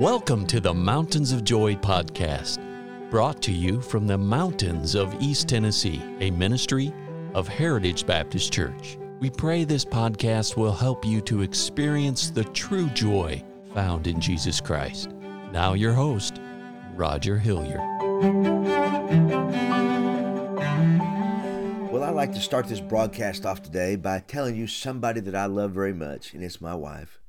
Welcome to the Mountains of Joy podcast, brought to you from the mountains of East Tennessee, a ministry of Heritage Baptist Church. We pray this podcast will help you to experience the true joy found in Jesus Christ. Now, your host, Roger Hilliard. Well, I'd like to start this broadcast off today by telling you somebody that I love very much, and it's my wife.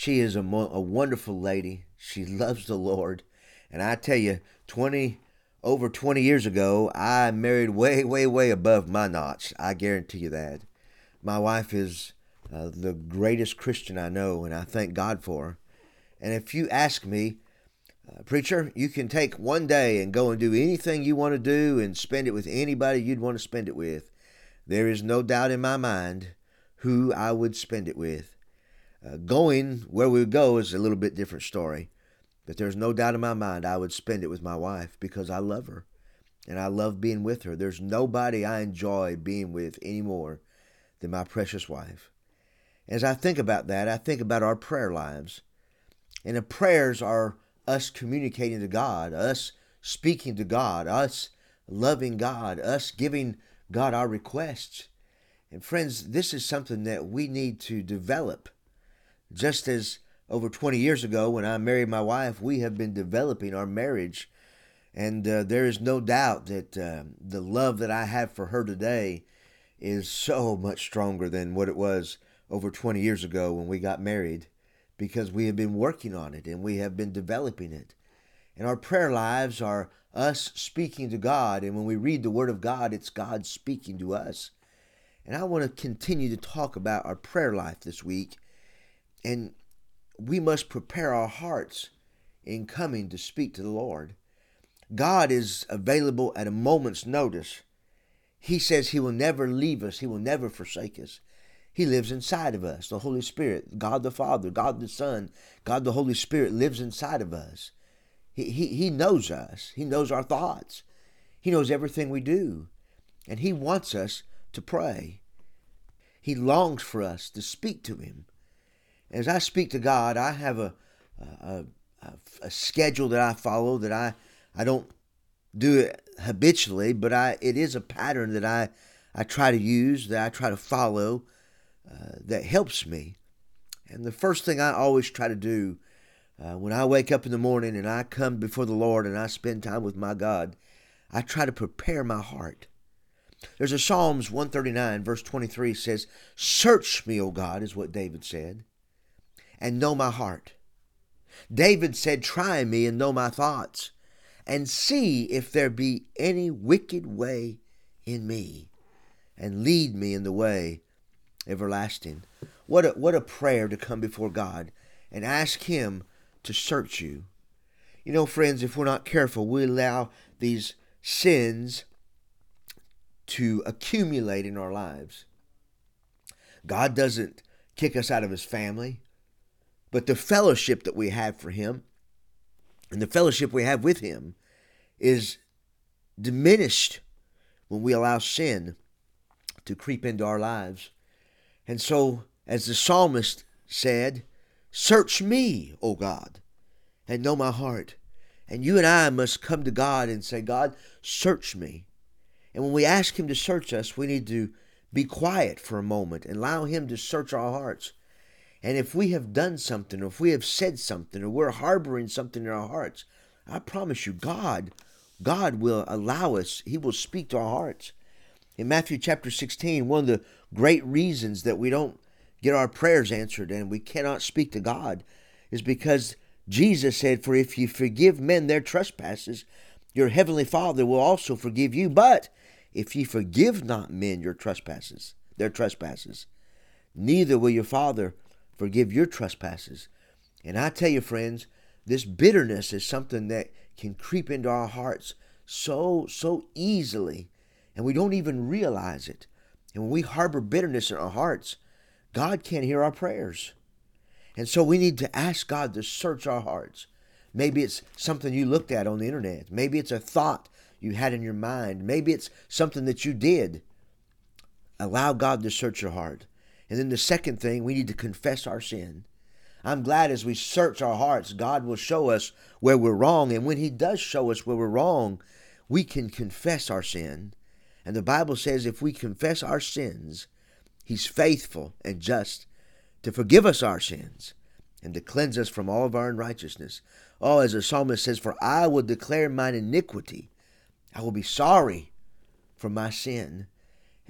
She is a, mo- a wonderful lady. She loves the Lord. And I tell you, 20 over 20 years ago, I married way, way, way above my notch. I guarantee you that. My wife is uh, the greatest Christian I know, and I thank God for her. And if you ask me, uh, preacher, you can take one day and go and do anything you want to do and spend it with anybody you'd want to spend it with. There is no doubt in my mind who I would spend it with. Uh, going where we would go is a little bit different story, but there's no doubt in my mind I would spend it with my wife because I love her and I love being with her. There's nobody I enjoy being with any more than my precious wife. As I think about that, I think about our prayer lives. And the prayers are us communicating to God, us speaking to God, us loving God, us giving God our requests. And friends, this is something that we need to develop just as over 20 years ago, when I married my wife, we have been developing our marriage. And uh, there is no doubt that uh, the love that I have for her today is so much stronger than what it was over 20 years ago when we got married because we have been working on it and we have been developing it. And our prayer lives are us speaking to God. And when we read the Word of God, it's God speaking to us. And I want to continue to talk about our prayer life this week and we must prepare our hearts in coming to speak to the Lord. God is available at a moment's notice. He says He will never leave us, He will never forsake us. He lives inside of us. The Holy Spirit, God the Father, God the Son, God the Holy Spirit lives inside of us. He, he, he knows us, He knows our thoughts, He knows everything we do, and He wants us to pray. He longs for us to speak to Him as I speak to God, I have a, a, a, a schedule that I follow that I, I don't do it habitually, but I it is a pattern that I, I try to use, that I try to follow, uh, that helps me. And the first thing I always try to do uh, when I wake up in the morning and I come before the Lord and I spend time with my God, I try to prepare my heart. There's a Psalms 139, verse 23 says, Search me, O God, is what David said and know my heart. David said, Try me and know my thoughts, and see if there be any wicked way in me, and lead me in the way everlasting. What a, what a prayer to come before God and ask Him to search you. You know, friends, if we're not careful, we allow these sins to accumulate in our lives. God doesn't kick us out of His family. But the fellowship that we have for Him and the fellowship we have with Him is diminished when we allow sin to creep into our lives. And so, as the psalmist said, Search me, O God, and know my heart. And you and I must come to God and say, God, search me. And when we ask Him to search us, we need to be quiet for a moment and allow Him to search our hearts. And if we have done something, or if we have said something, or we're harboring something in our hearts, I promise you, God, God will allow us, He will speak to our hearts. In Matthew chapter 16, one of the great reasons that we don't get our prayers answered and we cannot speak to God is because Jesus said, For if you forgive men their trespasses, your heavenly Father will also forgive you. But if ye forgive not men your trespasses, their trespasses, neither will your Father forgive your trespasses. And I tell you, friends, this bitterness is something that can creep into our hearts so, so easily, and we don't even realize it. And when we harbor bitterness in our hearts, God can't hear our prayers. And so we need to ask God to search our hearts. Maybe it's something you looked at on the internet. Maybe it's a thought you had in your mind. Maybe it's something that you did. Allow God to search your heart. And then the second thing, we need to confess our sin. I'm glad as we search our hearts, God will show us where we're wrong. And when He does show us where we're wrong, we can confess our sin. And the Bible says if we confess our sins, He's faithful and just to forgive us our sins and to cleanse us from all of our unrighteousness. Oh, as the psalmist says, For I will declare mine iniquity. I will be sorry for my sin.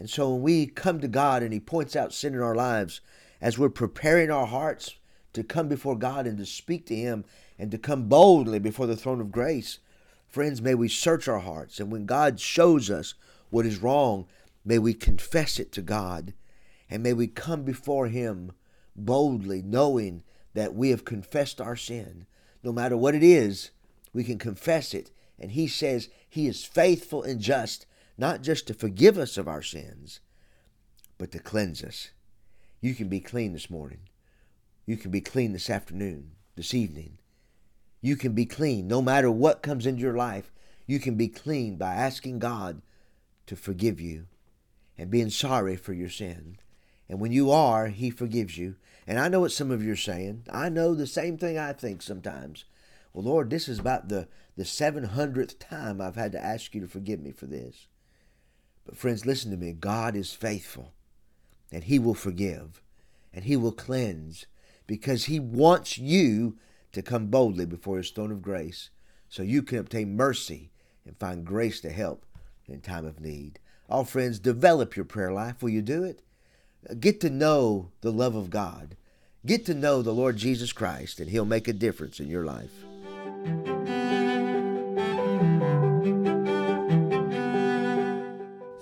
And so when we come to God and He points out sin in our lives, as we're preparing our hearts to come before God and to speak to Him and to come boldly before the throne of grace, friends, may we search our hearts. And when God shows us what is wrong, may we confess it to God. And may we come before Him boldly, knowing that we have confessed our sin. No matter what it is, we can confess it. And He says He is faithful and just, not just to forgive us of our sins, but to cleanse us. You can be clean this morning. You can be clean this afternoon, this evening. You can be clean no matter what comes into your life. You can be clean by asking God to forgive you and being sorry for your sin. And when you are, He forgives you. And I know what some of you are saying. I know the same thing I think sometimes. Well, Lord, this is about the, the 700th time I've had to ask you to forgive me for this. But, friends, listen to me. God is faithful and He will forgive and He will cleanse because He wants you to come boldly before His throne of grace so you can obtain mercy and find grace to help in time of need. All friends, develop your prayer life. Will you do it? Get to know the love of God. Get to know the Lord Jesus Christ, and He'll make a difference in your life.